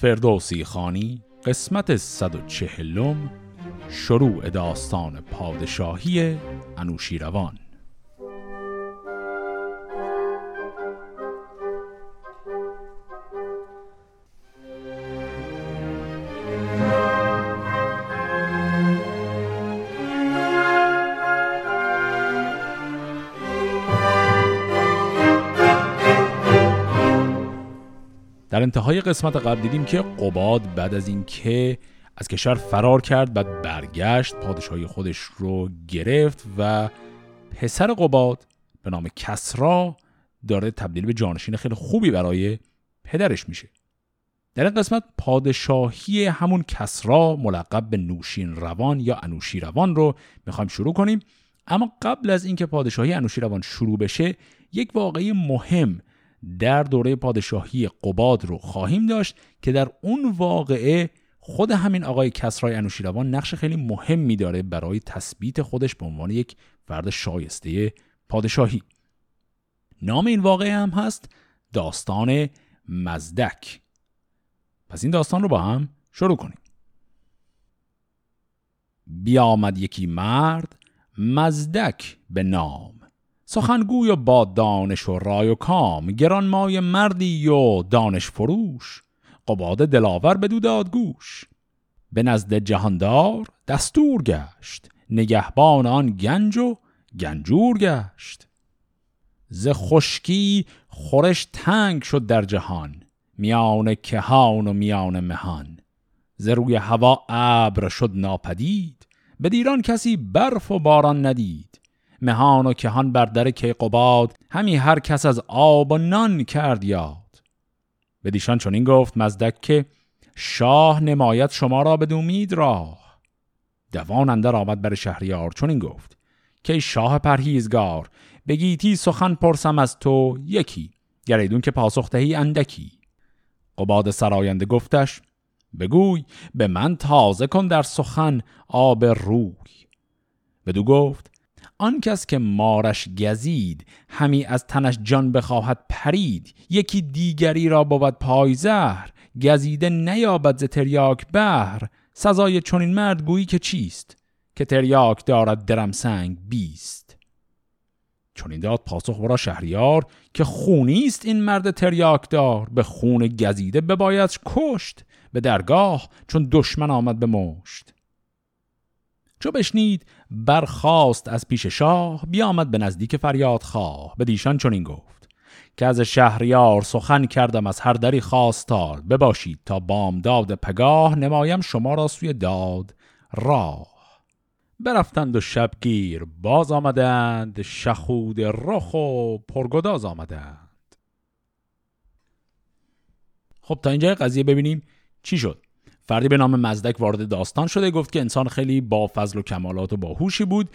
فردوسی خانی قسمت 140 شروع داستان پادشاهی انوشیروان. در انتهای قسمت قبل دیدیم که قباد بعد از اینکه از کشور فرار کرد بعد برگشت پادشاهی خودش رو گرفت و پسر قباد به نام کسرا داره تبدیل به جانشین خیلی خوبی برای پدرش میشه. در این قسمت پادشاهی همون کسرا ملقب به نوشین روان یا انوشی روان رو می‌خوایم شروع کنیم. اما قبل از اینکه پادشاهی انوشی روان شروع بشه یک واقعی مهم در دوره پادشاهی قباد رو خواهیم داشت که در اون واقعه خود همین آقای کسرای انوشیروان نقش خیلی مهمی داره برای تثبیت خودش به عنوان یک فرد شایسته پادشاهی. نام این واقعه هم هست داستان مزدک. پس این داستان رو با هم شروع کنیم. بیامد یکی مرد مزدک به نام. سخنگوی با دانش و رای و کام گرانمای مردی و دانش فروش قباد دلاور بدو داد گوش. به نزد جهاندار دستور گشت نگهبان آن گنج و گنجور گشت. ز خشکی خورش تنگ شد در جهان میان کهان و میان مهان. ز روی هوا ابر شد ناپدید به دیران کسی برف و باران ندید. مهان و کهان بر در کیقباد همی هر کس از آب و نان کرد یاد. به دیشان چنین گفت مزدک که شاه نمایت شما را به دومید راه. دوان اندر آمد بر شهریار چنین گفت که شاه پرهیزگار بگیتی سخن پرسم از تو یکی گریدون که پاسخ دهی اندکی. قباد سراینده گفتش بگوی به من تازه کن در سخن آب روی. بدو گفت آن کس که مارش گزید همی از تنش جان بخواهد پرید. یکی دیگری را بود پای زهر گزیده نیابد ز تریاک بهر سزای چنین مرد گویی که چیست؟ که تریاک دارد درم سنگ بیست. چنین داد پاسخ ورا شهریار که خونی است این مرد تریاک دار به خون گزیده بباید کشت به درگاه چون دشمن آمد به مشت چو بشنید برخاست از پیش شاه بیامد به نزدیک فریاد خواه به دیشان چنین گفت که از شهریار سخن کردم از هر دری خواستار بباشید تا بامداد پگاه نمایم شما را سوی داد راه. برفتند و شبگیر باز آمدند شخود رخ و پرگداز آمدند. خب تا اینجا قضیه ببینیم چی شد؟ فردی به نام مزدک وارد داستان شده گفت که انسان خیلی با فضل و کمالات و باهوشی بود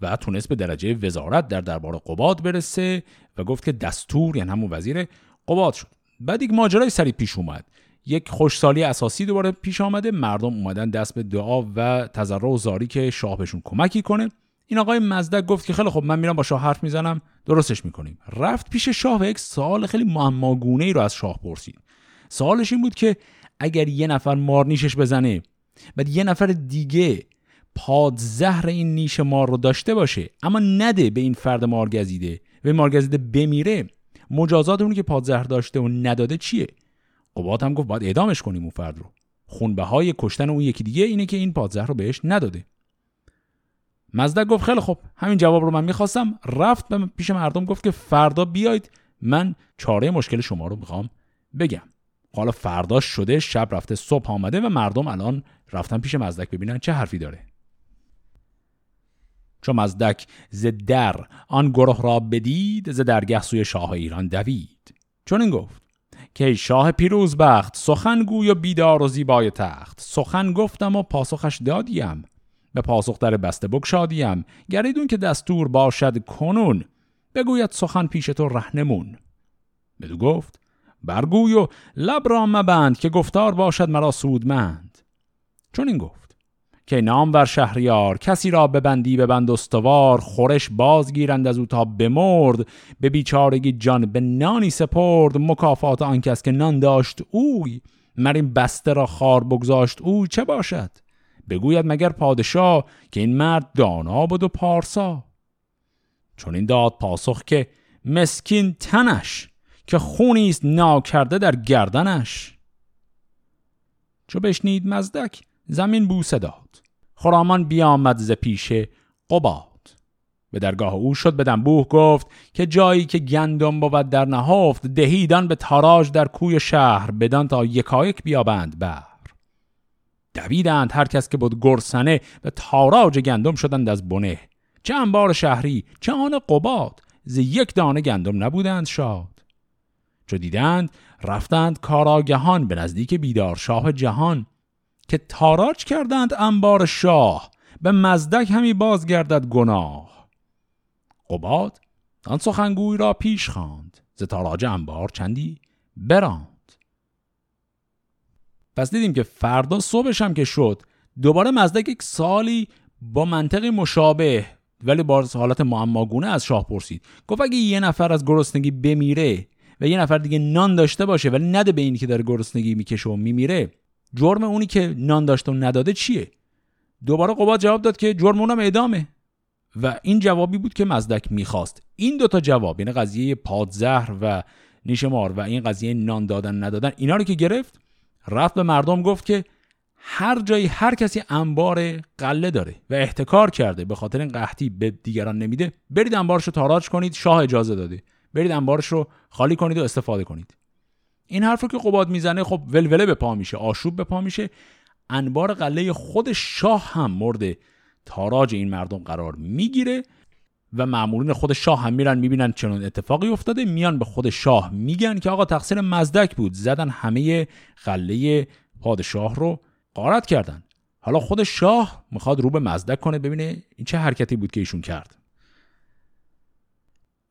و تونست به درجه وزارت در دربار قباد برسه و گفت که دستور یعنی همون وزیر قباد شد. بعد یک ماجرای سری پیش اومد. یک خوشسالی اساسی دوباره پیش آمده مردم اومدن دست به دعا و تضرع و زاری که شاه بهشون کمکی کنه. این آقای مزدک گفت که خیلی خب من میرم با شاه حرف می‌زنم درستش می‌کنیم. رفت پیش شاه و یک سوال خیلی معماگونه ای رو از شاه پرسید. سوالش این بود که اگر یه نفر مار نیشش بزنه بعد یه نفر دیگه پادزهر این نیش مار رو داشته باشه اما نده به این فرد مارگزیده به مارگزیده بمیره مجازات اون که پادزهر داشته و نداده چیه؟ قبات هم گفت باید اعدامش کنیم اون فرد رو. خونبه های کشتن اون یکی دیگه اینه که این پادزهر رو بهش نداده. مزدک گفت خیلی خب همین جواب رو من می‌خواستم. رفت به پیش مردم گفت که فردا بیاید من چاره مشکل شما رو می‌خوام بگم. حالا فرداش شده شب رفته صبح آمده و مردم الان رفتن پیش مزدک ببینن چه حرفی داره. چون مزدک ز در آن گروه را بدید ز درگه سوی شاه ایران دوید. چون این گفت که شاه پیروز بخت سخن گوی و بیدار و زیبای تخت. سخن گفتم و پاسخش دادیم به پاسخ در بسته بگشادیم. گریدون که دستور باشد کنون بگوید سخن پیش تو رهنمون. بدو گفت برگوی و لب را مبند که گفتار باشد مرا سودمند. چون این گفت که نام بر شهریار کسی را ببندی ببند استوار خورش بازگیرند از او تا بمرد به بیچارگی جان به نانی سپرد مکافات آن کس که نان داشت اوی مر این بسته را خار بگذاشت او چه باشد؟ بگوید مگر پادشاه که این مرد دانا بود و پارسا؟ چون این داد پاسخ که مسکین تنش که خونی است ناکرده در گردنش. چو بشنید مزدک زمین بوسه داد. خرامان بیامد ز پیش قباد. به درگاه او شد به دنبوه گفت که جایی که گندم بود در نهفت دهیدان به تاراج در کوی شهر بدان تا یکایک بیابند بر دویدند هر کس که بود گرسنه به تاراج گندم شدند از بنه. چه انبار شهری چه آن قباد ز یک دانه گندم نبودند شاد. چو دیدند رفتند کاراگهان به نزدیک بیدار شاه جهان که تاراج کردند انبار شاه به مزدک همی بازگردد گناه. قباد آن سخنگوی را پیش خواند ز تاراج انبار چندی براند. پس دیدیم که فردا صبحش هم که شد دوباره مزدک یک سالی با منطقی مشابه ولی با حالت معماگونه از شاه پرسید. گفت اگه یه نفر از گرسنگی بمیره و یه نفر دیگه نان داشته باشه ولی نده به اینی که داره گرسنگی می‌کشه و میمیره. جرم اونی که نان داشته و نداده چیه؟ دوباره قباد جواب داد که جرم اونم اعدامه. و این جوابی بود که مزدک می‌خواست. این دوتا جواب یعنی قضیه پادزهر و نیشمار و این قضیه نان دادن ندادن اینا رو که گرفت رفت به مردم گفت که هر جایی هر کسی انبار قله داره و احتکار کرده به خاطر این قحطی به دیگران نمیده برید انبارش رو تاراج کنید شاه اجازه داده. برید انبارش رو خالی کنید و استفاده کنید. این حرف رو که قباد می‌زنه خب ولوله به پا میشه آشوب به پا میشه. انبار قله خود شاه هم مورد تاراج این مردم قرار می‌گیره و معمولین خود شاه هم میرن می‌بینن چنون اتفاقی افتاده میان به خود شاه میگن که آقا تقصیر مزدک بود. زدن همه قله پادشاه رو قارت کردن. حالا خود شاه می‌خواد رو به مزدک کنه ببینه این چه حرکتی بود که ایشون کرد.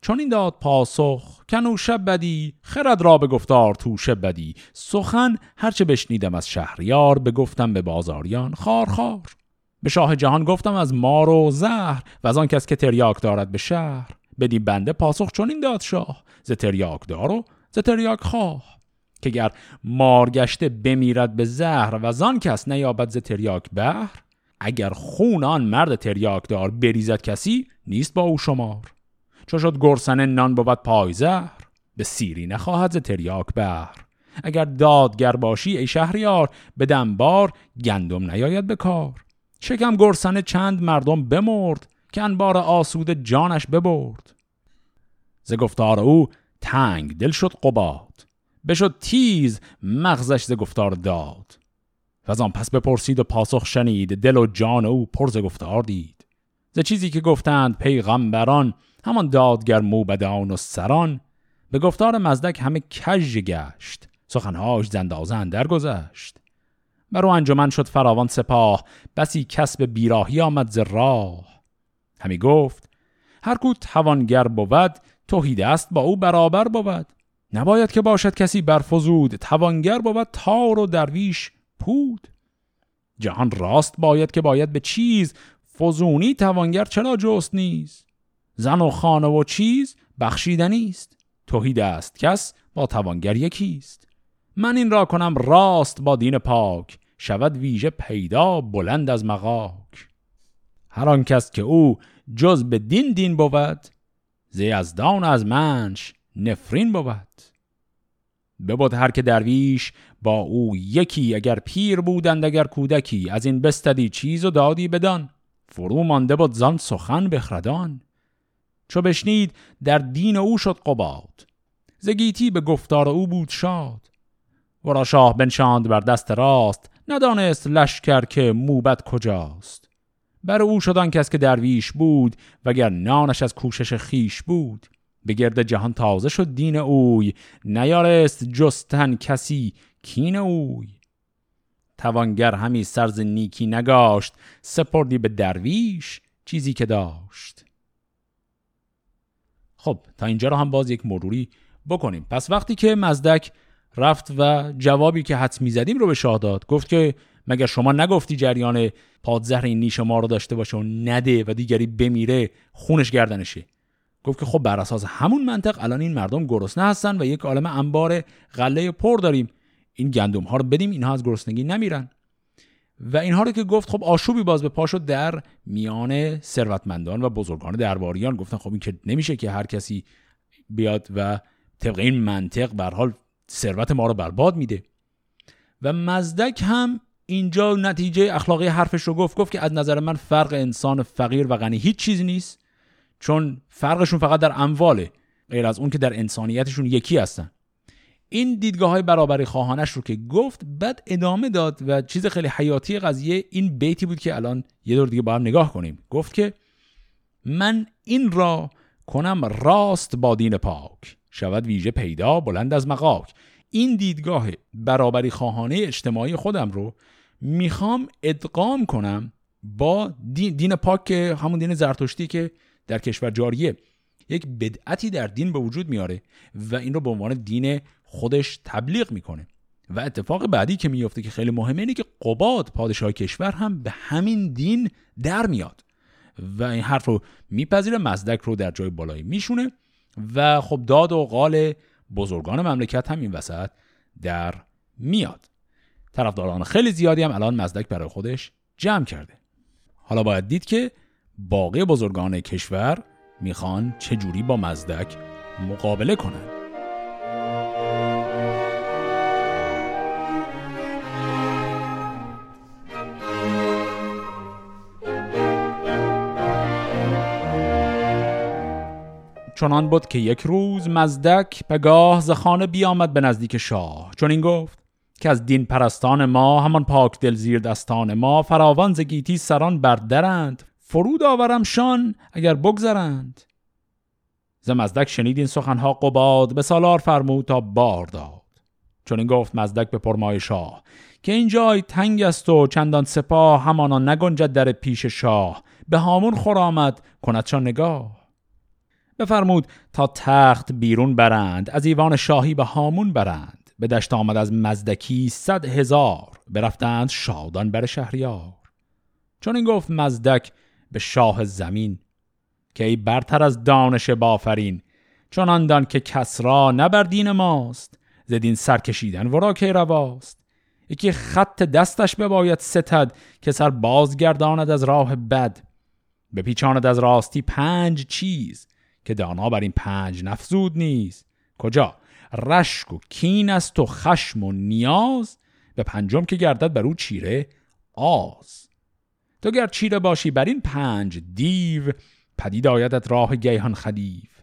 چون این داد پاسخ کنو شب بدی خرد را به گفتار تو شب بدی. سخن هرچه بشنیدم از شهریار بگفتم به بازاریان خار خار به شاه جهان گفتم از مار و زهر و از آن کس که تریاک دارد به شهر. بدی بنده پاسخ چون این داد شاه ز تریاک دار و ز تریاک خواه. که گر مارگشته بمیرد به زهر و آن کس نیابد ز تریاک بهر اگر خون آن مرد تریاک دار بریزد کسی نیست با او شمار. چو شد گرسنه نان بود پای زهر به سیری نخواهد ز تریاک بهر. اگر دادگر باشی ای شهریار به دنبار گندم نیاید به کار. شکم گرسنه چند مردم بمرد که انبار آسود جانش ببرد. ز گفتار او تنگ دل شد قباد بشد تیز مغزش ز گفتار داد. و آن پس بپرسید و پاسخ شنید دل و جان او پر ز گفتار دید. ز چیزی که گفتند پیغمبران همان دادگر موبدان و سران به گفتار مزدک همه کژ گشت سخنهاش زندازن درگذشت. بر او انجمن شد فراوان سپاه بسی کسب بیراهی آمد ز راه. همی گفت هر کو توانگر بود توحید است با او برابر بود. نباید که باشد کسی برفزود توانگر بود تار و درویش پود. جهان راست باید که باید به چیز فزونی توانگر چرا جست نیست زن و خانه و چیز بخشیدنی است. توحید است کس با توانگر یکیست من این را کنم راست با دین پاک شود ویژه پیدا بلند از مقاک هر آن کس که او جز به دین دین بود زی از دان از منش نفرین بود. ببود هر که درویش با او یکی اگر پیر بودند اگر کودکی از این بستدی چیز و دادی بدان. فرو مانده بود زان سخن بخردان. چو بشنید در دین او شد قباد. زگیتی به گفتار او بود شاد. ورا شاه بنشاند بر دست راست ندانست لشکر که موبت کجاست. بر او شدان کس که درویش بود وگر نانش از کوشش خیش بود. به گرد جهان تازه شد دین اوی نیارست جستن کسی کین اوی. توانگر همی سرز نیکی نگاشت سپردی به درویش چیزی که داشت. خب تا اینجا رو هم باز یک مروری بکنیم. پس وقتی که مزدک رفت و جوابی که حد می‌زدیم رو به شاه داد گفت که مگر شما نگفتی جریان پادزهر این نیش ما رو داشته باشه و نده و دیگری بمیره خونش گردنشه؟ گفت که خب بر اساس همون منطق الان این مردم گرسنه هستن و یک عالم انبار غله پر داریم. این گندم ها رو بدیم اینها از گرسنگی نمیرن. و اینها رو که گفت خب آشوبی باز به پا شد در میان ثروتمندان و بزرگان درباریان. گفتن خب این که نمیشه که هر کسی بیاد و طبق این منطق به حال ثروت ما رو برباد میده. و مزدک هم اینجا نتیجه اخلاقی حرفش رو گفت. گفت که از نظر من فرق انسان فقیر و غنی هیچ چیزی نیست چون فرقشون فقط در امواله غیر از اون که در انسانیتشون یکی هستن. این دیدگاه های برابری خواهانش رو که گفت بعد ادامه داد و چیز خیلی حیاتی قضیه این بیتی بود که الان یه دور دیگه با هم نگاه کنیم. گفت که من این را کنم راست با دین پاک. شود ویژه پیدا بلند از مقاک. این دیدگاه برابری خواهانه اجتماعی خودم رو می‌خوام ادغام کنم با دین, دین پاک که همون دین زرتشتی که در کشور جاریه. یک بدعتی در دین به وجود میاره و این رو به عنوان دین خودش تبلیغ می‌کنه. و اتفاق بعدی که میفته که خیلی مهمه اینه که قباد پادشاه کشور هم به همین دین در میاد. و این حرف رو میپذیره مزدک رو در جای بالایی میشونه و خب داد و قال بزرگان مملکت هم این وسط در میاد. طرفداران خیلی زیادی هم الان مزدک برای خودش جمع کرده. حالا باید دید که باقی بزرگان کشور می‌خوان چجوری با مزدک مقابله کنند چنان بود که یک روز مزدک به گاه زخانه بیامد به نزدیک شاه. چون این گفت که از دین پرستان ما همان پاک دل زیر دستان ما فراوان زگیتی سران بردرند. فرود آورم شان اگر بگذرند. ز مزدک شنید این سخنها قباد به سالار فرمود تا بار داد. چون این گفت مزدک به پرمای شاه که این جای تنگ است و چندان سپاه همانا نگنجد در پیش شاه. به هامون خور آمد کندشان نگاه. بفرمود تا تخت بیرون برند از ایوان شاهی به هامون برند. به دشت آمد از مزدکی صد هزار برفتند شادان بر شهریار. چون این گفت مزدک به شاه زمین که ای برتر از دانش بافرین چون اندان که کسرا نه بر دین ماست زدین سر کشیدن ورا که رواست. یکی خط دستش بباید ستد که سر بازگرداند از راه بد. به پیچاند از راستی پنج چیز که دانا بر این پنج نفزود نیست کجا؟ رشک و کین است و خشم و نیاز به پنجم که گردد بر او چیره آز. تو گر چیره باشی بر این پنج دیو پدید آیدت راه گیهان خدیف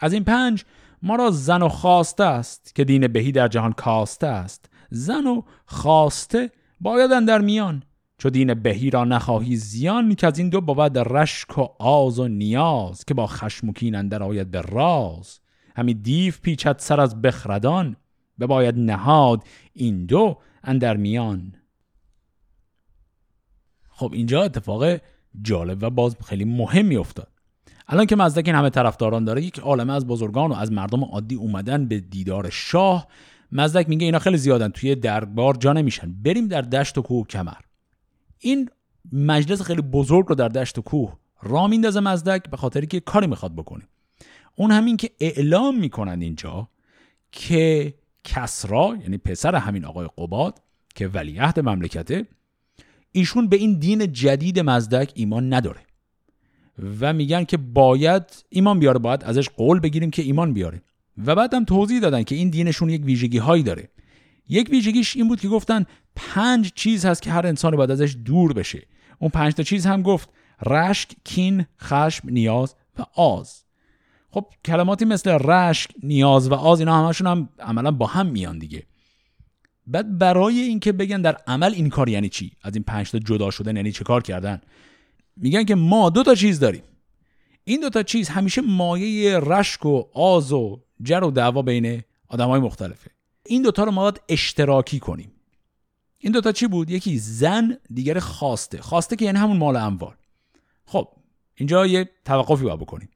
از این پنج ما را زن و خواسته است که دین بهی در جهان کاسته است. زن و خواسته بایدن در میان. چو دین بهی را نخواهی زیان که از این دو بود رشک و آز و نیاز که با خشم و کین اندر آید به راز. همی دیو پیچد سر از بخردان باید نهاد این دو اندر میان. خب اینجا اتفاق جالب و باز خیلی مهمی افتاد. الان که مزدک این همه طرفداران داره یک عالمه از بزرگان و از مردم عادی اومدن به دیدار شاه. مزدک میگه اینا خیلی زیادن توی دربار جا نمیشن. بریم در دشت و کوه کمر. این مجلس خیلی بزرگ رو در دشت و کوه را میندازه مزدک به خاطری که کاری می‌خواد بکنه. اون همین که اعلام می‌کنن اینجا که کسرا یعنی پسر همین آقای قباد که ولیعهد مملکته ایشون به این دین جدید مزدک ایمان نداره. و میگن که باید ایمان بیاره باید ازش قول بگیریم که ایمان بیاره. و بعدم توضیح دادن که این دینشون یک ویژگی هایی داره. یک ویژگیش این بود که گفتن پنج چیز هست که هر انسان باید ازش دور بشه. اون پنج تا چیز هم گفت رشک، کین، خشم، نیاز و آز. خب کلماتی مثل رشک، نیاز و آز اینا همشون هم عملا با هم میان دیگه. بعد برای اینکه بگن در عمل این کار یعنی چی؟ از این پنج تا جدا شدن یعنی چه کار کردن؟ میگن که ما دو تا چیز داریم. این دو تا چیز همیشه مایه رشک و آز و جر و دعوا بین آدمای مختلفه. این دوتا رو ما باید اشتراکی کنیم. این دوتا چی بود؟ یکی زن دیگر خواسته. خواسته که یعنی همون مال اموال. خب اینجا یه توقفی باید بکنیم.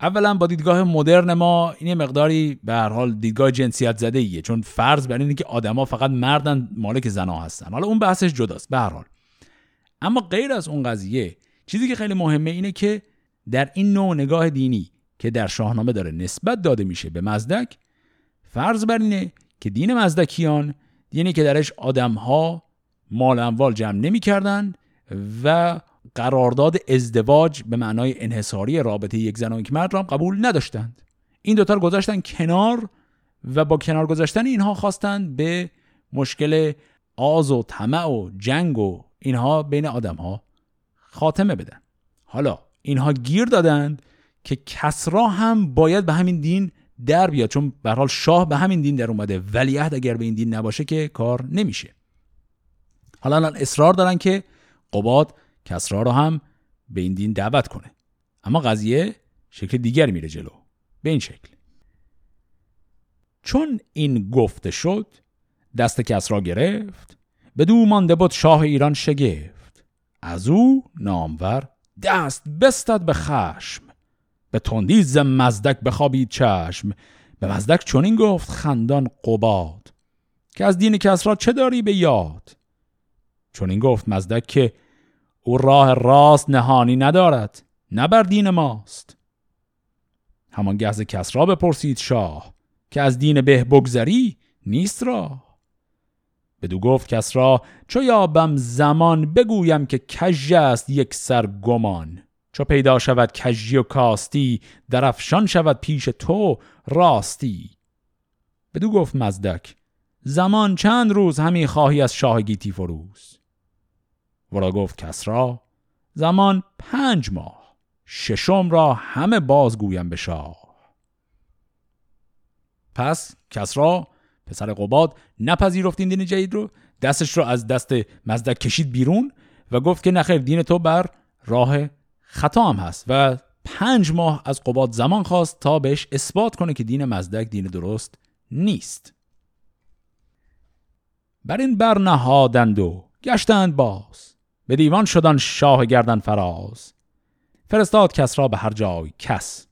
اولا با دیدگاه مدرن ما این مقداری به هر حال دیدگاه جنسیت زده ایه چون فرض بر اینه که آدما فقط مردن مالک زنا هستن. حالا اون بحثش جداست به هر حال. اما غیر از اون قضیه چیزی که خیلی مهمه اینه که در این نوع نگاه دینی که در شاهنامه داره نسبت داده میشه به مزدک فرض بر اینه که دین مزدکیان دینی که درش آدمها مال اموال جمع نمی کردن و قرارداد ازدواج به معنای انحصاری رابطه یک زن و یک مرد را قبول نداشتند. این دوتا رو گذاشتن کنار و با کنار گذاشتن اینها خواستند به مشکل آز و طمع و جنگ و اینها بین آدم ها خاتمه بدن. حالا اینها گیر دادند که کسرا هم باید به همین دین در بیاد چون به حال شاه به همین دین در اومده. ولیعهد اگر به این دین نباشه که کار نمیشه. حالا الان اصرار دارن که قباد کسرا رو هم به این دین دعوت کنه. اما قضیه شکل دیگر میره جلو. به این شکل. چون این گفته شد دست کسرا گرفت دو مانده بود شاه ایران شگفت. از او نامور دست بستد به خشم. به تندی ز مزدک بخوابید چشم. به مزدک چنین گفت خندان قباد که از دین کسرا چه داری به یاد؟ چون این گفت مزدک که او راه راست نهانی ندارد نه بر دین ماست. همان گهز کسرا بپرسید شاه که از دین به بگذری نیست را بدو گفت کسرا چو یابم زمان بگویم که کژ است یک سر گمان. چو پیدا شود کژی و کاستی درفشان شود پیش تو راستی. بدو گفت مزدک زمان چند روز همی خواهی از شاه گیتی فروز؟ ورا گفت کسرا زمان پنج ماه ششم را همه بازگویم به شاه. پس کسرا پسر قباد نپذیرفت این دین جدید رو دستش رو از دست مزدک کشید بیرون و گفت که نخیر دین تو بر راه خطا هم هست و پنج ماه از قباد زمان خواست تا بهش اثبات کنه که دین مزدک دین درست نیست. بر این برنهادند و گشتند باز. به دیوان شدن شاه گردن فراز. فرستاد کس را به هر جای کس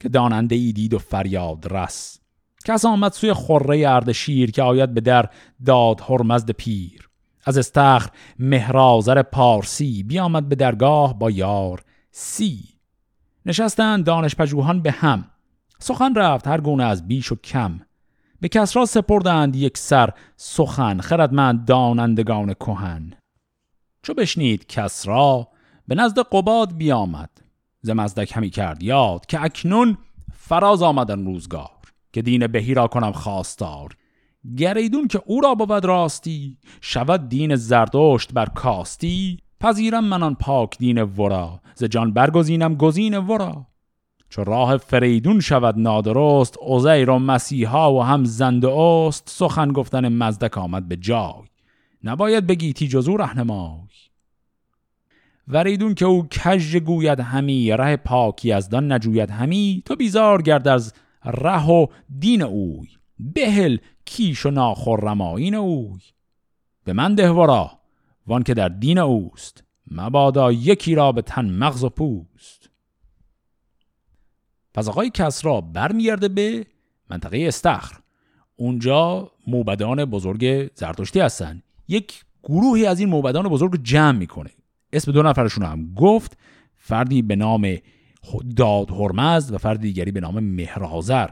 که داننده ای دید و فریاد رس. کس آمد سوی خره اردشیر که آید به در داد هرمزد پیر. از استخر مهرازر پارسی بیامد به درگاه با یار سی. نشستند دانش پژوهان به هم. سخن رفت هر گونه از بیش و کم. به کس را سپردند یک سر سخن خردمند دانندگان کهن. چو بشنید کس را به نزد قباد بیامد. ز مزدک همی کرد یاد که اکنون فراز آمدن روزگار که دین بهی را کنم خواستار. گریدون که او را بود راستی شود دین زردشت بر کاستی. پذیرم من پاک دین ورا ز جان برگزینم گزین ورا. چو راه فریدون شود نادرست عزیر و مسیحا و هم زنده است سخن گفتن مزدک آمد به جای. نباید بگیتی جزو رهنمای. وریدون که او کژ گوید همی ره پاکی از دان نجوید همی تو بیزار گرد از ره و دین اوی. بهل کیش و ناخرمایین اوی. به من دهورا وان که در دین اوست. مبادا یکی را به تن مغز و پوست. پس آقای کسرا برمیگرده به منطقه استخر. اونجا موبدان بزرگ زرتشتی هستن. یک گروهی از این موبدان بزرگ جمع می‌کنه. اسم دو نفرشون هم گفت. فردی به نام داد هرمزد و فرد دیگری به نام مهرازر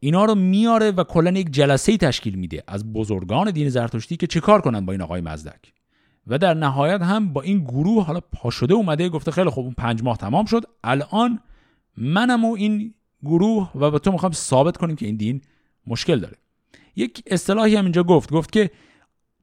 اینا رو میاره و کلا یک جلسه تشکیل میده از بزرگان دین زرتشتی که چه کار کنن با این آقای مزدک. و در نهایت هم با این گروه حالا پاشده اومده گفته خیلی خوب اون پنج ماه تمام شد. الان منم و این گروه و به تو می‌خوام ثابت کنیم که این دین مشکل داره. یک اصطلاحی هم اینجا گفت. گفت که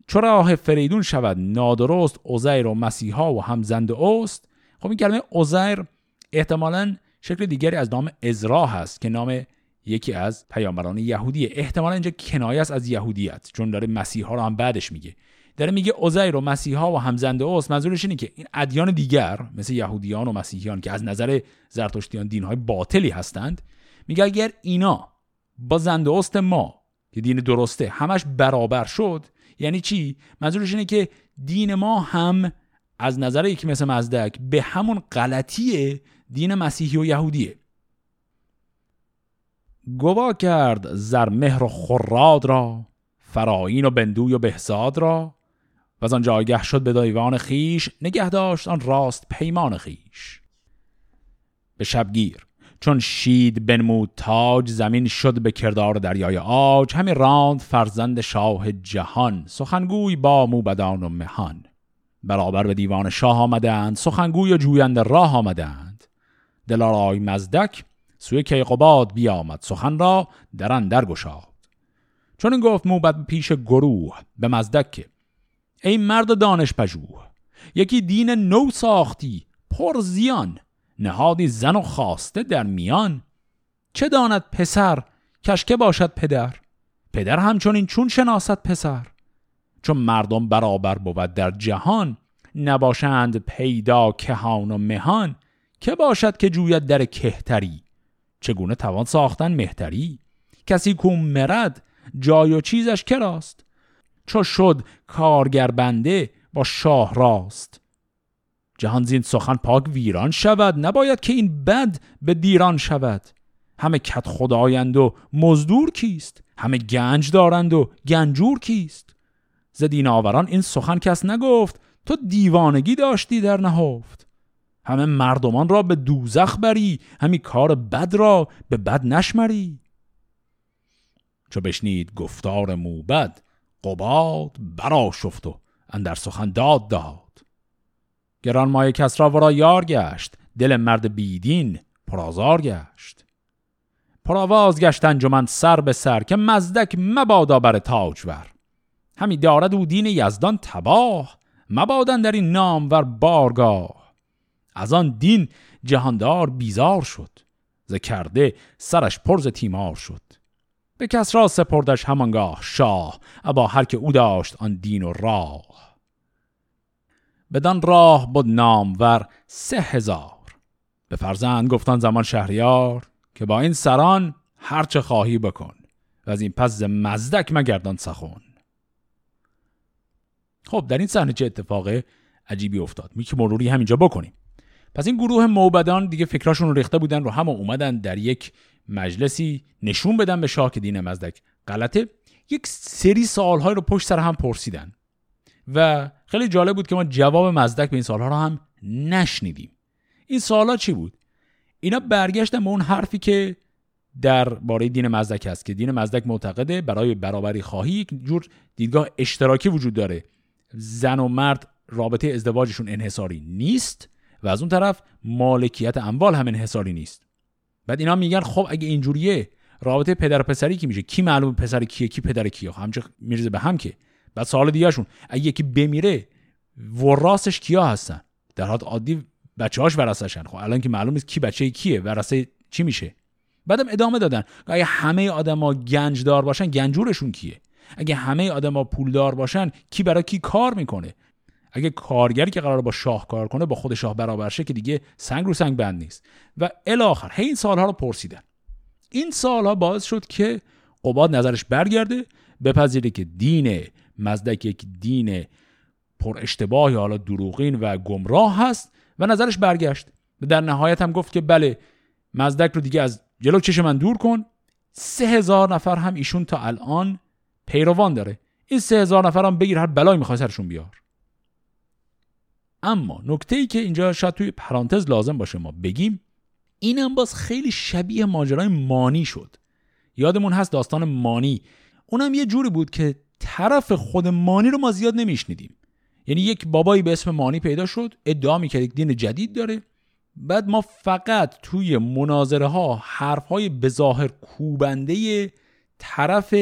چرا راه فریدون شود نادرست عزیر و مسیحا و هم زنده است خب این کلمه عزیر احتمالا شکل دیگری از نام ازرا هست که نام یکی از پیامبران یهودیه. احتمالا اینجا کنایه است از یهودیت چون داره مسیحا رو هم بعدش میگه. داره میگه عزیر و مسیحا و همزنده اوست. منظورش اینه که این ادیان دیگر مثل یهودیان و مسیحیان که از نظر زرتشتیان دینهای باطلی هستند میگه اگر اینا با زنده اوست ما که دین درسته همش برابر شد یعنی چی؟ منظورش اینه که دین ما هم از نظر یکی مثل مزدک به همون غلطی دین مسیحی و یهودیه. گوا کرد زرمهر و خراد را فراین و بندوی و بهزاد را و از آن جایگه شد به دیوان خیش نگه داشت آن راست پیمان خیش به شبگیر چون شید بنمود تاج زمین شد به کردار دریای آج. همین راند فرزند شاه جهان. سخنگوی با موبدان و مهان. برابر به دیوان شاه آمدند سخنگوی و جویند راه آمدند. دلارای مزدک سوی کیقوباد بیامد سخن را درن در گشاد. چون این گفت موبد پیش گروه به مزدک ای مرد دانش پژوه یکی دین نو ساختی پر زیان نهادی زن و خواسته در میان. چه داند پسر کشکه باشد پدر؟ پدر همچنین چون شناسد پسر؟ چون مردم برابر بود در جهان نباشند پیدا کهان و مهان. که باشد که جوید در کهتری؟ چگونه توان ساختن مهتری؟ کسی کو مرد جای و چیزش کراست؟ چو شد کارگر بنده با شاه راست. جهان زین سخن پاک ویران شود. نباید که این بد به دیران شود. همه کت خدایند و مزدور کیست؟ همه گنج دارند و گنجور کیست؟ ز آوران این سخن کس نگفت. تو دیوانگی داشتی در نهفت. همه مردمان را به دوزخ بری. همی کار بد را به بد نشمری. چو بشنید گفتار موبد قباد برا شفت و اندر سخن داد داد. گران مایه کس را ورا یار گشت دل مرد بیدین پرازار گشت. پرآواز گشت انجمن سر به سر که مزدک مبادا بر تاجور. همی دارد او دین یزدان تباه مبادن در این نام ور بارگاه. از آن دین جهاندار بیزار شد ز کرده سرش پرز تیمار شد. به کس را سپردش همانگاه شاه ابا هر که او داشت آن دین و راه. بدان راه بود نامور سه هزار. به فرزند گفتان زمان شهریار که با این سران هرچه خواهی بکن و از این پس مزدک مگردان سخون خب در این صحنه چه اتفاق عجیبی افتاد؟ می که مروری همینجا بکنیم. پس این گروه موبدان دیگه فکراشون رو ریخته بودن رو هم اومدن در یک مجلسی نشون بدن به شاه که دین مزدک غلطه. یک سری سوالهای رو پشت سر هم پرسیدن و خیلی جالب بود که ما جواب مزدک به این سالها رو هم نشنیدیم. این سوالا چی بود؟ اینا برگشتن به اون حرفی که در باره دین مزدک هست که دین مزدک معتقده برای برابری خواهی یک جور دیدگاه اشتراکی وجود داره. زن و مرد رابطه ازدواجشون انحصاری نیست و از اون طرف مالکیت اموال هم انحصاری نیست. بعد اینا میگن خب اگه اینجوریه رابطه پدر پسری کی میشه؟ کی معلوم پسر کیه؟ کی پدر کیه؟ همچه میرزه به هم که. بعد سوال دیگهشون. اگه یکی بمیره وراسش کیا هستن؟ در حالت عادی بچه‌هاش ورثه‌شن خب الان که معلوم نیست کی بچه کیه ورثه چی میشه. بعدم ادامه دادن. اگه همه آدما گنجدار باشن گنجورشون کیه؟ اگه همه آدما پولدار باشن کی برای کی کار می‌کنه؟ اگه کارگری که قرار با شاه کار کنه با خود شاه برابر شه که دیگه سنگ رو سنگ بند نیست. و الاخر هی این سالها رو پرسیدن. این سالها باعث شد که قباد نظرش برگرده بپذیره که دین مزدک یک دین پر اشتباه یا حالا دروغین و گمراه هست و نظرش برگشت. و در نهایت هم گفت که بله مزدک رو دیگه از جلو چش من دور کن. سه هزار نفر هم ایشون تا الان پیروان داره. این سه هزار نفر هم بگیر هر بلایی می‌خوای سرشون بیار. اما نکته ای که اینجا شاید توی پرانتز لازم باشه ما بگیم اینم باز خیلی شبیه ماجرای مانی شد. یادمون هست داستان مانی. اونم یه جوری بود که طرف خود مانی رو ما زیاد نمیشنیدیم. یعنی یک بابایی به اسم مانی پیدا شد ادعا می‌کرد یک دین جدید داره. بعد ما فقط توی مناظره ها حرف های بظاهر کوبنده طرف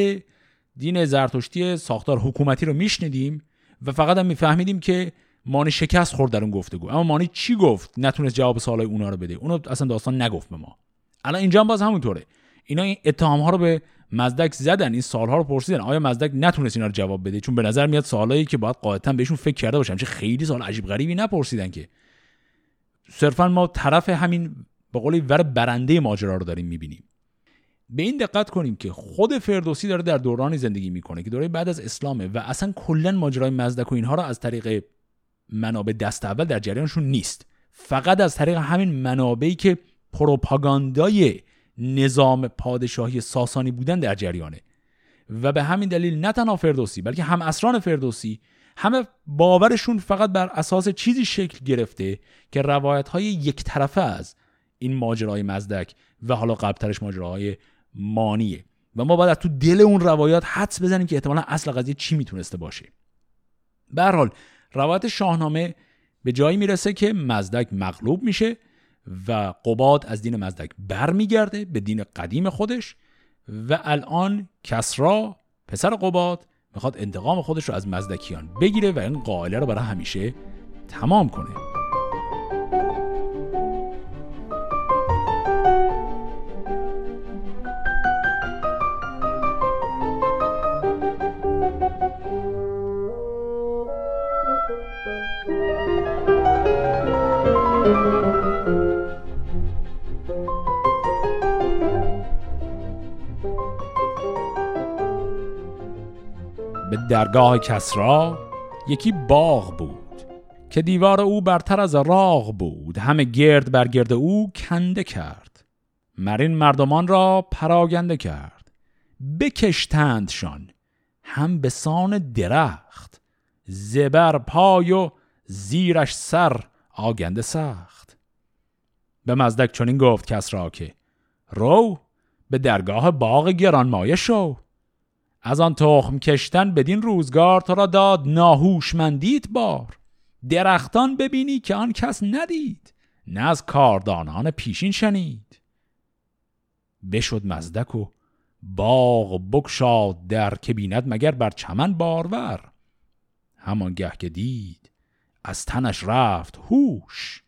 دین زرتشتی ساختار حکومتی رو میشنیدیم و فقط هم میفهمیدیم که مانی شکست خورد در اون گفتگو. اما مانی چی گفت؟ نتونست جواب سوالای اونا رو بده. اونو اصلا داستان نگفت به ما. الان اینجا هم باز همونطوره. اینا این اتهام ها رو به مزدک زدن این سالها رو پرسیدن. آیا مزدک نتونست اینا رو جواب بده؟ چون به نظر میاد سوالایی که باید قاعدتا بهشون فکر کرده باشم چه خیلی سال عجیب غریبی نپرسیدن که. صرفا ما طرف همین به قولی ور برنده ماجرا رو داریم می‌بینیم. به این دقت کنیم که خود فردوسی داره در دورانی زندگی می‌کنه که دوره بعد از اسلامه و اصلا کلا ماجرای مزدک و اینها رو از طریق منابع دست اول در جریانشون نیست. فقط از طریق همین منابعی که پروپاگاندای نظام پادشاهی ساسانی بودن در جریانه. و به همین دلیل نه تنها فردوسی بلکه هم اسران فردوسی همه باورشون فقط بر اساس چیزی شکل گرفته که روایت های یک طرفه از این ماجرای مزدک و حالا قبلترش ماجراهای مانیه. و ما باید تو دل اون روایات حدس بزنیم که احتمالا اصل قضیه چی می‌تونسته باشه. به حال روایت شاهنامه به جایی می‌رسه که مزدک مغلوب میشه و قباد از دین مزدک برمیگرده به دین قدیم خودش و الان کسرا پسر قباد می‌خواد انتقام خودش رو از مزدکیان بگیره و این قائله رو برای همیشه تمام کنه. درگاه کسرا یکی باغ بود که دیوار او برتر از راغ بود. همه گرد بر گرد او کنده کرد. مرین مردمان را پراگنده کرد. بکشتندشان هم به سان درخت زبر پای و زیرش سر آگنده سخت. به مزدک چنین گفت کس را که رو به درگاه باغ گرانمایه شو. از آن تخم کشتن بدین روزگار تو را داد ناهوشمندیت بار. درختان ببینی که آن کس ندید نه از کاردانان پیشین شنید. بشد مزدک و باغ بکشاد در که بیند مگر بر چمن بارور. همان گه که دید از تنش رفت هوش.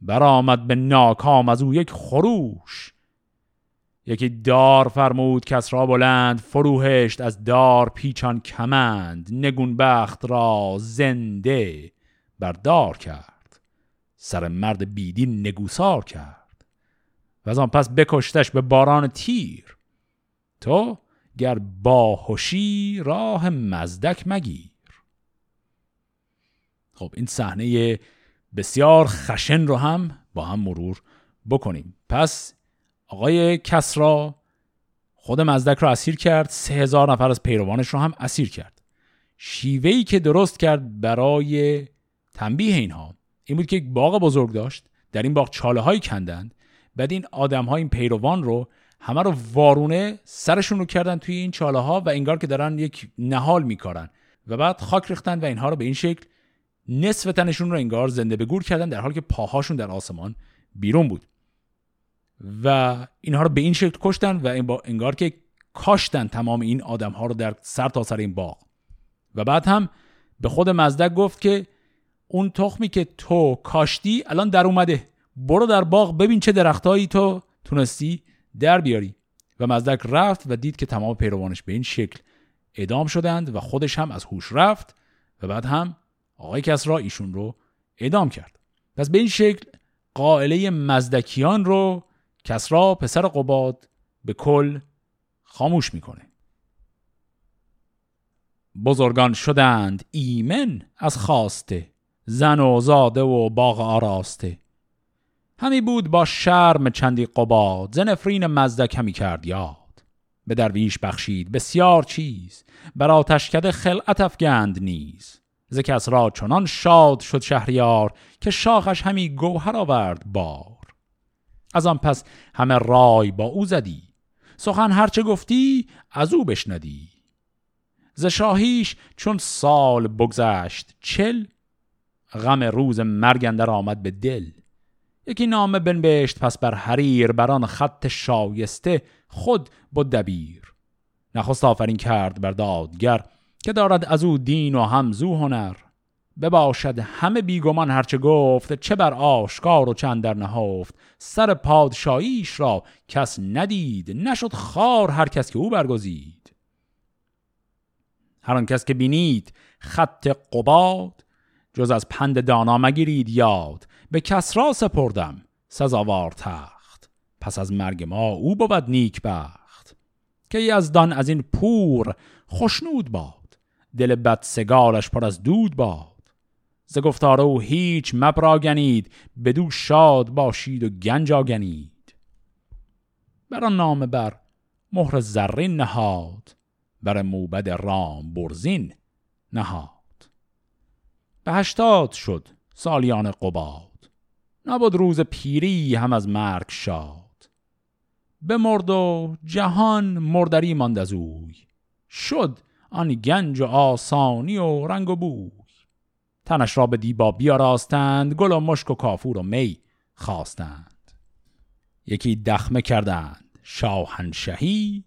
برآمد به ناکام از او یک خروش. یکی دار فرمود کس را بلند فروهشت از دار پیچان کمند نگون بخت را زنده بردار کرد سر مرد بیدی نگوسار کرد. و از آن پس بکشتش به باران تیر تو گر باهوشی راه مزدک مگیر. خب این صحنه بسیار خشن رو هم با هم مرور بکنیم. پس آقای کسرا خود مزدک رو اسیر کرد. سه هزار نفر از پیروانش رو هم اسیر کرد. شیوهی که درست کرد برای تنبیه اینها این بود که یک باغ بزرگ داشت. در این باغ چاله های کندند. بعد این آدم ها این پیروان رو همه رو وارونه سرشون رو کردن توی این چاله ها و انگار که دارن یک نهال میکارن. و بعد خاک ریختن و اینها رو به این شکل نصف تنشون رو انگار زنده به گور کردن در حالی که پاهاشون در آسمان بیرون بود. و اینها رو به این شکل کشتن و این با انگار که کاشتن تمام این آدم ها رو در سر تا سر این باغ. و بعد هم به خود مزدک گفت که اون تخمی که تو کاشتی الان در اومده. برو در باغ ببین چه درختهایی تو تونستی در بیاری. و مزدک رفت و دید که تمام پیروانش به این شکل اعدام شدند و خودش هم از هوش رفت و بعد هم آقای کسرا ایشون رو اعدام کرد. پس به این شکل قائله مزدکیان رو کسرا پسر قباد به کل خاموش می‌کنه. بزرگان شدند ایمن از خواسته زن و زاده و باغ آراسته. همی بود با شرم چندی قباد زنفرین مزدک همی کرد یاد. به درویش بخشید بسیار چیز بر آتشکده خلعت افگند نیز. ز کسرا چنان شاد شد شهریار که شاخش همی گوهر آورد بار از آن پس همه رای با او زدی. سخن هرچه گفتی از او بشندی ز شاهیش چون سال بگذشت چل غم روز مرگ اندر آمد به دل. یکی نامه بنبشت پس بر حریر بر آن خط شایسته خود بود دبیر. نخست آفرین کرد بر دادگر که دارد از او دین و همزو هنر. بباشد همه بیگمان هرچه گفت چه بر آشکار و چند در نهفت. سر پادشاهیش را کس ندید نشد خار هر کس که او برگزید. هر کس که بینید خط قباد جز از پند دانا مگیرید یاد. به کس را سپردم سزاوار تخت پس از مرگ ما او بود نیک بخت که یزدان از این پور خوشنود باد دل بد سگالش پر از دود باد. ز گفتار او هیچ مپراگنید بدو شاد باشید و گنج آگنید. بر آن نام بر مهر زرین نهاد بر موبد رام برزین نهاد. به هشتاد شد سالیان قباد نبود روز پیری هم از مرگ شاد. بمرد و جهان مردری ماند از اوی شد آن گنج و آسانی و رنگ و بوی. تنش را به دیبا بیاراستند گل و مشک و کافور و می خواستند. یکی دخمه کردند شاهنشهی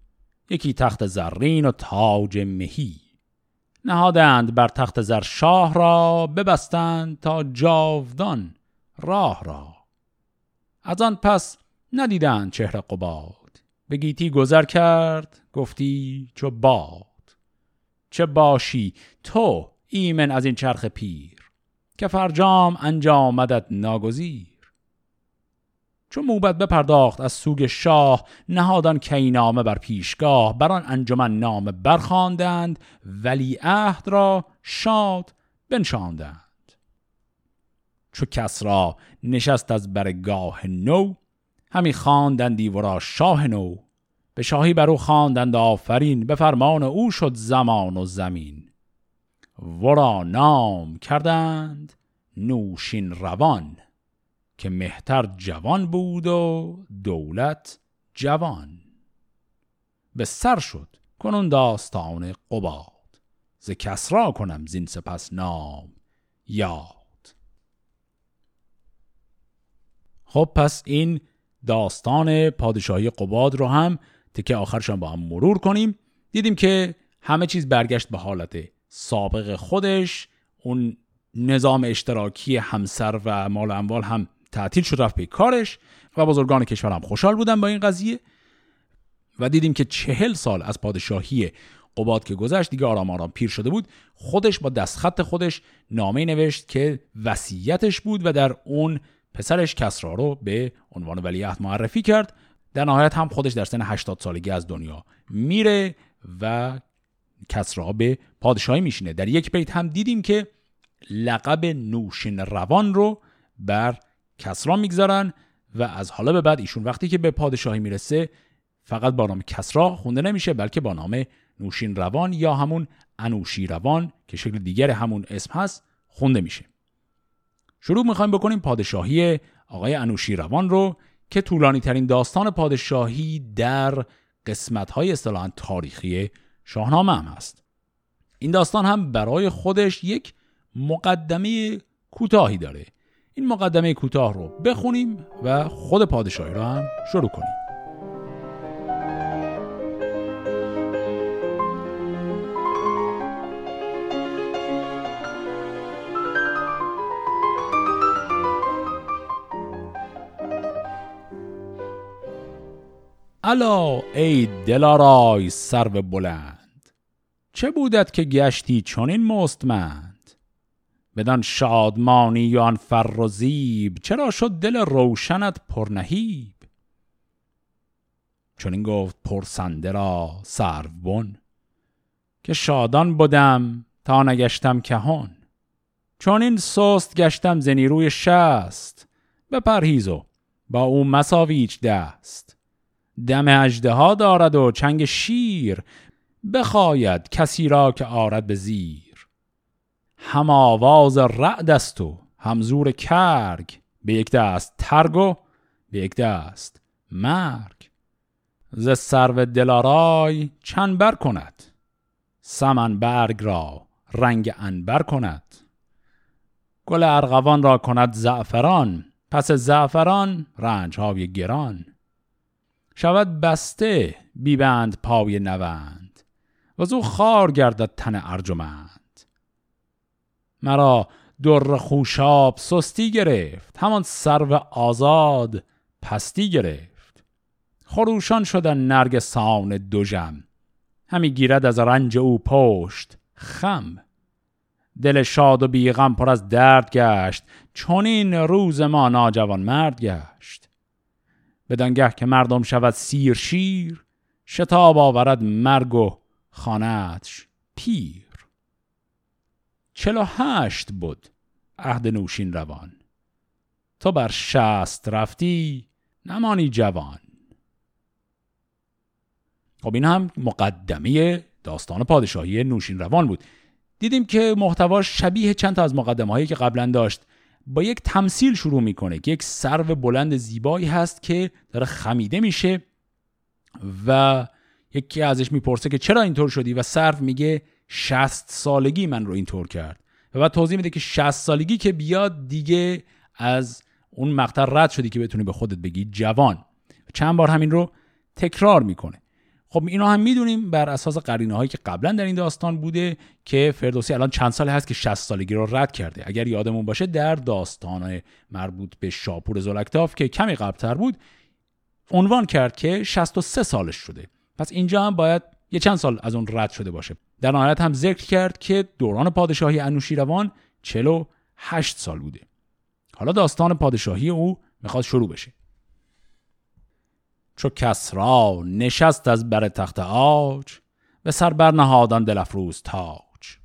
یکی تخت زرین و تاج مهی. نهادند بر تخت زر شاه را ببستند تا جاودان راه را. از آن پس ندیدند چهره قباد. به گیتی گذر کرد گفتی چو باد. چه باشی تو ایمن از این چرخ پیر که فرجام انجامدت ناگزیر. چون موبت بپرداخت از سوگ شاه نهادان کینامه بر پیشگاه بر آن انجمن نام برخواندند ولی عهد را شاد بنشاندند. چو کس را نشست از برگاه نو همی خواندندی ورا شاه نو. به شاهی بر او خواندند آفرین به فرمان او شد زمان و زمین. ورا نام کردند نوشین روان که مهتر جوان بود و دولت جوان. به سر شد کنون داستان قباد ز کسرا کنم زین سپس نام یاد. خب پس این داستان پادشاهی قباد رو هم تکه آخرشان با هم مرور کنیم. دیدیم که همه چیز برگشت به حالت سابق خودش اون نظام اشتراکی همسر و مال اموال هم تعطیل شد رفت به کارش و بزرگان کشور هم خوشحال بودن با این قضیه. و دیدیم که چهل سال از پادشاهی قباد که گذشت دیگه آرام آرام پیر شده بود. خودش با دستخط خودش نامه نوشت که وصیتش بود و در اون پسرش کسرا رو به عنوان ولیعهد معرفی کرد. در نهایت هم خودش در سن 80 سالگی از دنیا میره و کسرا به پادشاهی میشینه. در یک بیت هم دیدیم که لقب نوشین روان رو بر کسرا می‌گذارن و از حالا به بعد ایشون وقتی که به پادشاهی می‌رسه فقط با نام کسرا خونده نمیشه بلکه با نام نوشین روان یا همون انوشی روان که شکل دیگر همون اسم هست خونده میشه. شروع می‌خوایم بکنیم پادشاهی آقای انوشی روان رو که طولانی ترین داستان پادشاهی در قسمت های اصطلاحا تاریخی شاهنامه هم هست. این داستان هم برای خودش یک مقدمه کوتاهی داره. این مقدمه کوتاه رو بخونیم و خود پادشاهی رو هم شروع کنیم. الا ای دلارای سرو بلند چه بودت که گشتی چنین مستمند؟ بدان شادمانی آن فر و زیب چرا شد دل روشنت پرنهیب چون این گفت پرسنده را سرو بن که شادان بودم تا نگشتم کهان چون این سست گشتم زنیروی شست به پرهیزو با او مساویچ دست. دم اجده ها دارد و چنگ شیر بخواید کسی را که آرد به زیر. هم آواز رعد است و همزور کرگ به یک دست ترگ و به یک دست مرگ. ز سرو دلارای چند بر کند؟ سمن برگ را رنگ انبر کند. گل ارغوان را کند زعفران پس زعفران رنج های گران. شود بسته بیبند پای نوند و زو خار گردد تن ارجمند. مرا در خوشاب سستی گرفت همان سرو آزاد پستی گرفت. خروشان شدن نرگ سان دوژم همی گیرد از رنج او پشت خم. دل شاد و بیغم پر از درد گشت چون این روز ما ناجوان مرد گشت. بدانگه که مردم شود سیر شیر شتاب آورد مرگ و خانتش پیر. چلو هشت بود عهد نوشین روان. تو بر شست رفتی نمانی جوان. خب این هم مقدمه داستان پادشاهی نوشین روان بود. دیدیم که محتواش شبیه چند تا از مقدمه هایی که قبلا داشت با یک تمثیل شروع می‌کنه که یک سرو بلند زیبایی هست که داره خمیده میشه و یکی ازش می‌پرسه که چرا اینطور شدی و سرو میگه 60 سالگی من رو اینطور کرد و بعد توضیح میده که 60 سالگی که بیاد دیگه از اون مقطع رد شدی که بتونی به خودت بگی جوان. چند بار همین رو تکرار می‌کنه. خب اینا هم می‌دونیم بر اساس قرینه هایی که قبلا در این داستان بوده که فردوسی الان چند سال هست که 60 سالگی رو رد کرده. اگر یادمون باشه در داستان مربوط به شاپور زلکتاف که کمی قبلتر بود عنوان کرد که 63 سالش شده. پس اینجا هم باید یه چند سال از اون رد شده باشه. در نهایت هم ذکر کرد که دوران پادشاهی انوشیروان 48 سال بوده. حالا داستان پادشاهی او می‌خواد شروع بشه. چو کسرا نشست از بر تخت آج به سر برنهادان دلفروز تاج.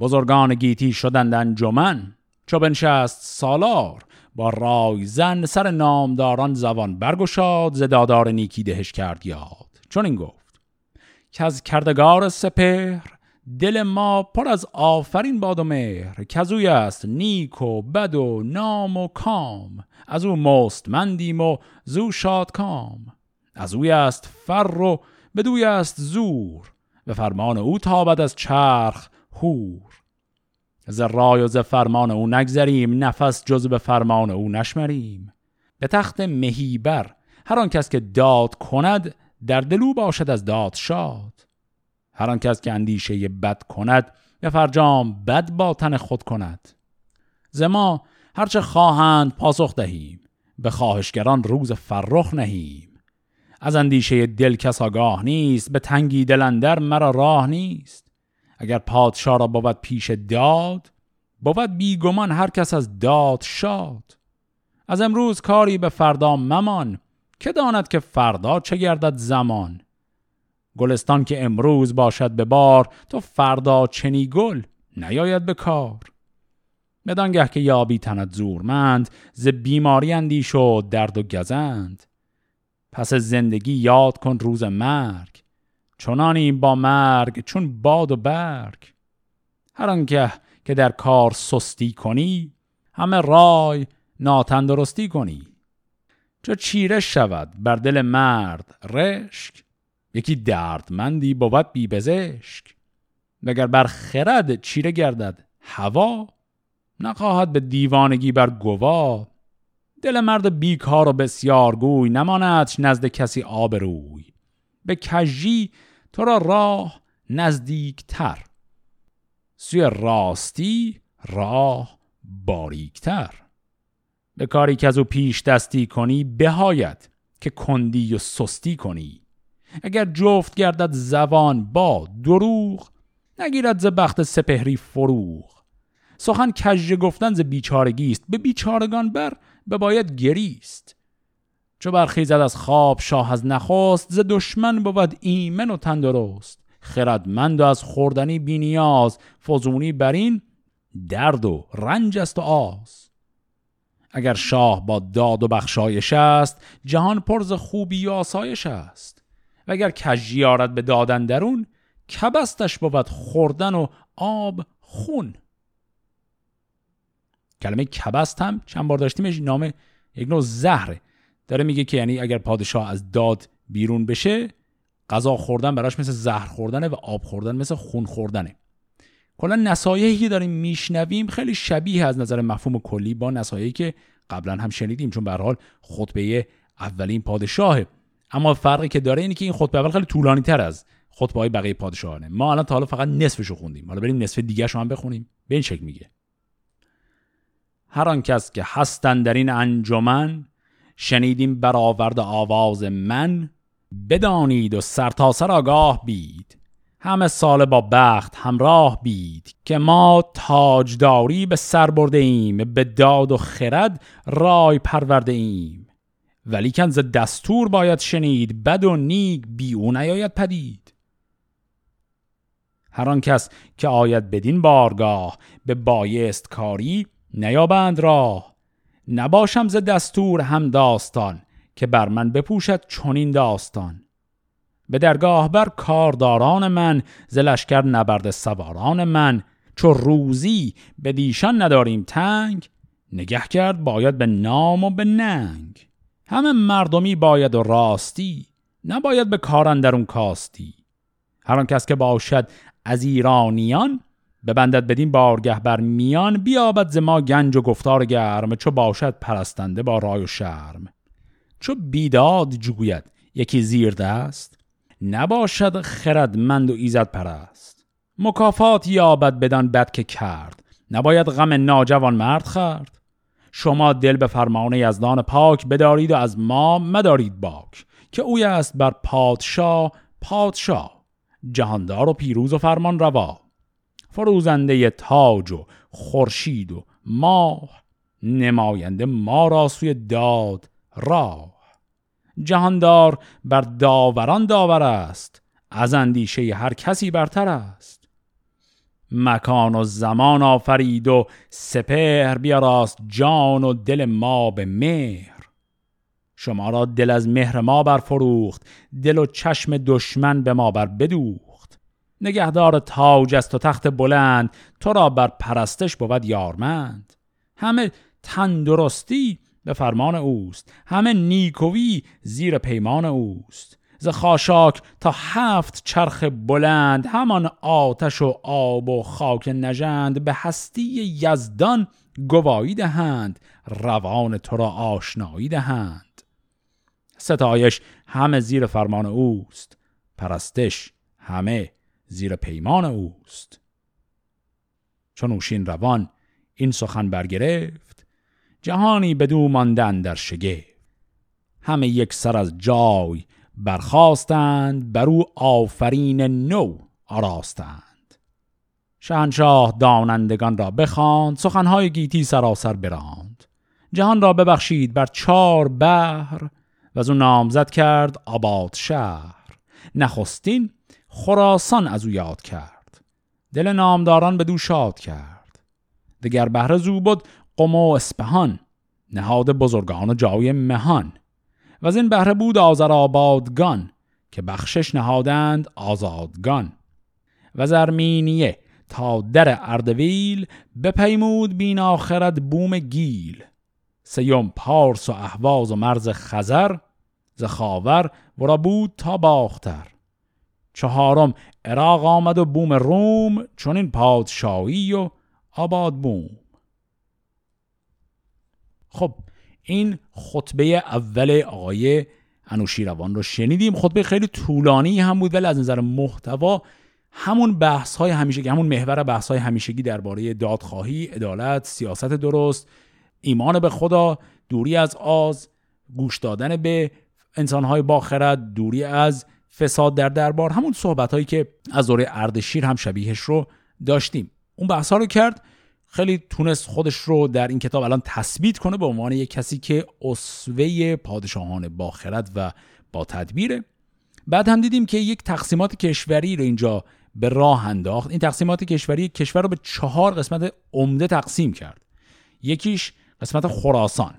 بزرگان گیتی شدند انجمن چو بنشست سالار با رای زن سر نامداران زبان برگشاد ز دادار نیکی دهش کرد یاد. چون این گفت که از کردگار سپهر دل ما پر از آفرین باد و مهر کزوی است نیک و بد و نام و کام از او مستمندیم و زو شاد کام از اوی است فر و بدوی است زور به فرمان او تابد از چرخ هور ز رای و ز فرمان او نگذریم نفس جز به فرمان او نشمریم. به تخت مهیبر هر آن کس که داد کند در دلو باشد از داد شاد. هر آن کس که اندیشه بد کند به فرجام بد با تن خود کند. ز ما هرچه خواهند پاسخ دهیم به خواهشگران روز فرخ نهیم. از اندیشه دل کس آگاه نیست به تنگی دلندر مرا راه نیست. اگر پادشاه را بود پیش داد بود بیگمان هر کس از داد شاد. از امروز کاری به فردا ممان که داند که فردا چه گردد زمان. گلستان که امروز باشد به بار تو فردا چنی گل نیاید به کار. بدانگه که یابی تند زورمند ز بیماری اندیش و درد و گزند. پس زندگی یاد کن روز مرگ. چنانی با مرگ چون باد و برگ. هر آنگه که در کار سستی کنی همه رای ناتندرستی کنی. چو چیره شود بر دل مرد رشک یکی دردمندی بود بی بزشک وگر بر خرد چیره گردد هوا نخواهد به دیوانگی بر گوا. دل مرد بیکار و بسیار گوی نماندش نزد کسی آبروی به کجی تو را راه نزدیک تر سوی راستی راه باریکتر. به کاری که از او پیش دستی کنی بهایت که کندی و سستی کنی. اگر جفت گردد زبان با دروغ نگیرد ز بخت سپهری فروغ. سخن کژ گفتن ز بیچارگی است. به بیچارگان بر باید گریست. چو برخیزد از خواب شاه از نخست ز دشمن بود ایمن و تندرست. خردمند و از خوردنی بینیاز فزونی برین درد و رنج است و آز. اگر شاه با داد و بخشایش است جهان پرز خوبی و آسایش است. و اگر کجی آرد به دادن درون کبستش بود خوردن و آب خون. کلمه کبست هم چند بار داشتیمش نام یک نوع زهره. داره میگه که یعنی اگر پادشاه از داد بیرون بشه غذا خوردن براش مثل زهر خوردنه و آب خوردن مثل خون خوردنه. کلا نصایحی که داریم میشنویم خیلی شبیه از نظر مفهوم کلی با نصایحی که قبلا هم شنیدیم چون به حال خطبه اولین پادشاهه. اما فرقی که داره اینه که این خطبه اول خیلی طولانی تر از خطبه های بقیه پادشاهانه. ما الان تا حالا فقط نصفشو خوندیم. حالا بریم نصف دیگه هم بخونیم. به این شکل میگه. هر آن کس که هستن در این انجمن شنیدیم برآورد آواز من بدانید و سرتاسر آگاه بید. همه سال با بخت همراه بید که ما تاجداری به سر برده ایم به داد و خرد رای پرورده ایم. ولی کنز دستور باید شنید بد و نیک بی او نیاید پدید. هر کس که آید بدین بارگاه به بایست کاری نیابند راه. نباشم ز دستور هم داستان که بر من بپوشد چنین داستان. به درگاه بر کارداران من ز لشکر نبرد سواران من. چو روزی به دیشان نداریم تنگ نگه کرد باید به نام و به ننگ. همه مردمی باید و راستی نباید به کارندرون کاستی. هر کس که باشد از ایرانیان ببندد بدین بارگه بر میان بیابد ز ما گنج و گفتار گرم چو باشد پرستنده با رای و شرم. چو بیداد جوید یکی زیر دست نباشد خردمند و ایزد پرست. مکافات یابد بدان بد که کرد نباید غم ناجوان مرد خرد شما دل به فرمان یزدان پاک بدارید و از ما مدارید باک که اوی است بر پادشاه پادشاه. جهاندار و پیروز و فرمان روا. فروزنده تاج و خورشید و ماه نماینده ما را سوی داد راه. جهاندار بر داوران داور است از اندیشه هر کسی برتر است. مکان و زمان آفرید و سپهر بیاراست جان و دل ما به مهر. شما را دل از مهر ما برفروخت دل و چشم دشمن به ما بر بدوخت. نگهدار تاج است و تخت بلند تو را بر پرستش بود یارمند. همه تندرستی به فرمان اوست همه نیکوی زیر پیمان اوست. ز خاشاک تا هفت چرخ بلند همان آتش و آب و خاک نژند به هستی یزدان گواهی دهند روان تو را آشنایی دهند. ستایش همه زیر فرمان اوست پرستش همه زیر پیمان اوست. چون اوشین روان این سخن برگرفت جهانی بدو ماندن در شگه همه یک سر از جای برخواستند بر او آفرین نو آراستند. شهنشاه دانندگان را بخواند سخنهای گیتی سراسر براند. جهان را ببخشید بر چار بحر و از او نامزد کرد آباد شهر. نخستین خراسان از او یاد کرد. دل نامداران به دو شاد کرد. دگر بهر زو بود قم و اسپهان نهاد بزرگان و جای مهان. و از این بهره بود آزر آبادگان که بخشش نهادند آزادگان. و زرمینیه تا در اردویل بپیمود بین آخرت بوم گیل. سیوم پارس و اهواز و مرز خزر ز خاور ورا بود تا باختر. چهارم عراق آمد و بوم روم چون این پادشاهی و آباد بوم. خب این خطبه اول آقای انوشیروان رو شنیدیم. خطبه خیلی طولانی هم بود ولی از نظر محتوا همون بحث های همیشگی همون محور بحث های همیشگی درباره دادخواهی عدالت سیاست درست ایمان به خدا دوری از آز گوش دادن به انسانهای باخرد دوری از فساد در دربار همون صحبت هایی که از دوره اردشیر هم شبیهش رو داشتیم. اون بحث ها رو کرد خیلی تونست خودش رو در این کتاب الان تثبیت کنه به عنوان یک کسی که اسوه پادشاهان باخرد و با تدبیره. بعد هم دیدیم که یک تقسیمات کشوری رو اینجا به راه انداخت. این تقسیمات کشوری کشور رو به چهار قسمت عمده تقسیم کرد. یکیش قسمت خراسان.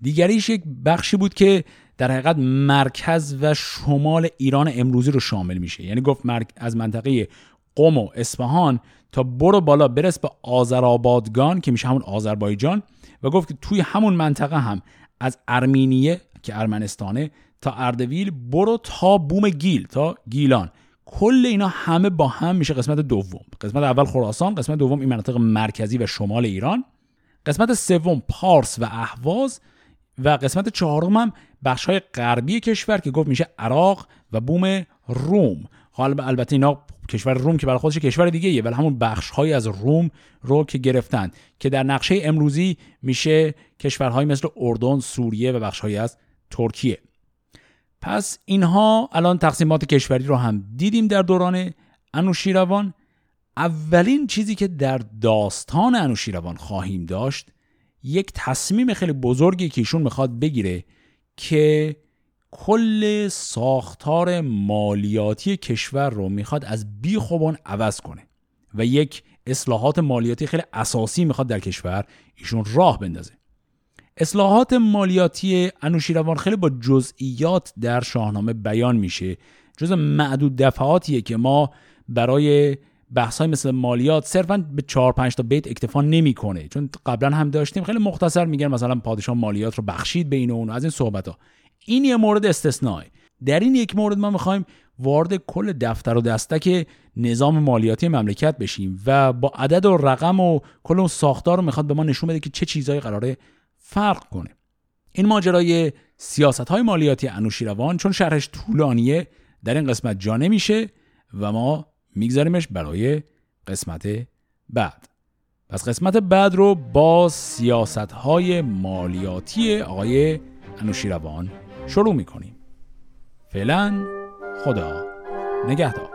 دیگریش یک بخشی بود که در حقیقت مرکز و شمال ایران امروزی رو شامل میشه. یعنی گفت از منطقه قم و اصفهان تا برو بالا برس به آذرآبادگان که میشه همون آذربایجان و گفت که توی همون منطقه هم از ارمینیه که ارمنستانه تا اردویل برو تا بوم گیل تا گیلان. کل اینا همه با هم میشه قسمت دوم. قسمت اول خراسان قسمت دوم این مناطق مرکزی و شمال ایران. قسمت سوم پارس و اهواز و قسمت چهارم هم بخش های غربی کشور که گفت میشه عراق و بوم روم. حالا البته اینا کشور روم که برای خودش کشور دیگه یه ولی همون بخش های از روم رو که گرفتن که در نقشه امروزی میشه کشورهای مثل اردن، سوریه و بخش از ترکیه. پس اینها الان تقسیمات کشوری رو هم دیدیم در دوران انوشیروان. اولین چیزی که در داستان انوشیروان خواهیم داشت یک تصمیم خیلی بزرگی که ایشون می‌خواد بگیره که کل ساختار مالیاتی کشور رو می‌خواد از بی خوبان عوض کنه و یک اصلاحات مالیاتی خیلی اساسی می‌خواد در کشور ایشون راه بندازه. اصلاحات مالیاتی انوشیروان خیلی با جزئیات در شاهنامه بیان میشه. جز معدود دفعاتیه که ما برای بحث های مثل مالیات صرفا به 4 5 تا بیت اکتفا نمی‌کنه چون قبلا هم داشتیم. خیلی مختصر میگن مثلا پادشاه مالیات رو بخشید بین اون از این صحبت ها این یه مورد استثناء در این یک مورد ما می‌خوایم وارد کل دفتر و دستک نظام مالیاتی مملکت بشیم و با عدد و رقم و کل اون ساختار رو می‌خواد به ما نشون بده که چه چیزهایی قراره فرق کنه. این ماجرای سیاست های مالیاتی انوشیروان چون شرحش طولانیه در این قسمت جا نمیشه و ما میگذاریمش برای قسمت بعد. پس قسمت بعد رو با سیاست های مالیاتی آقای انوشیروان شروع می‌کنیم. فعلا خدا نگهدار.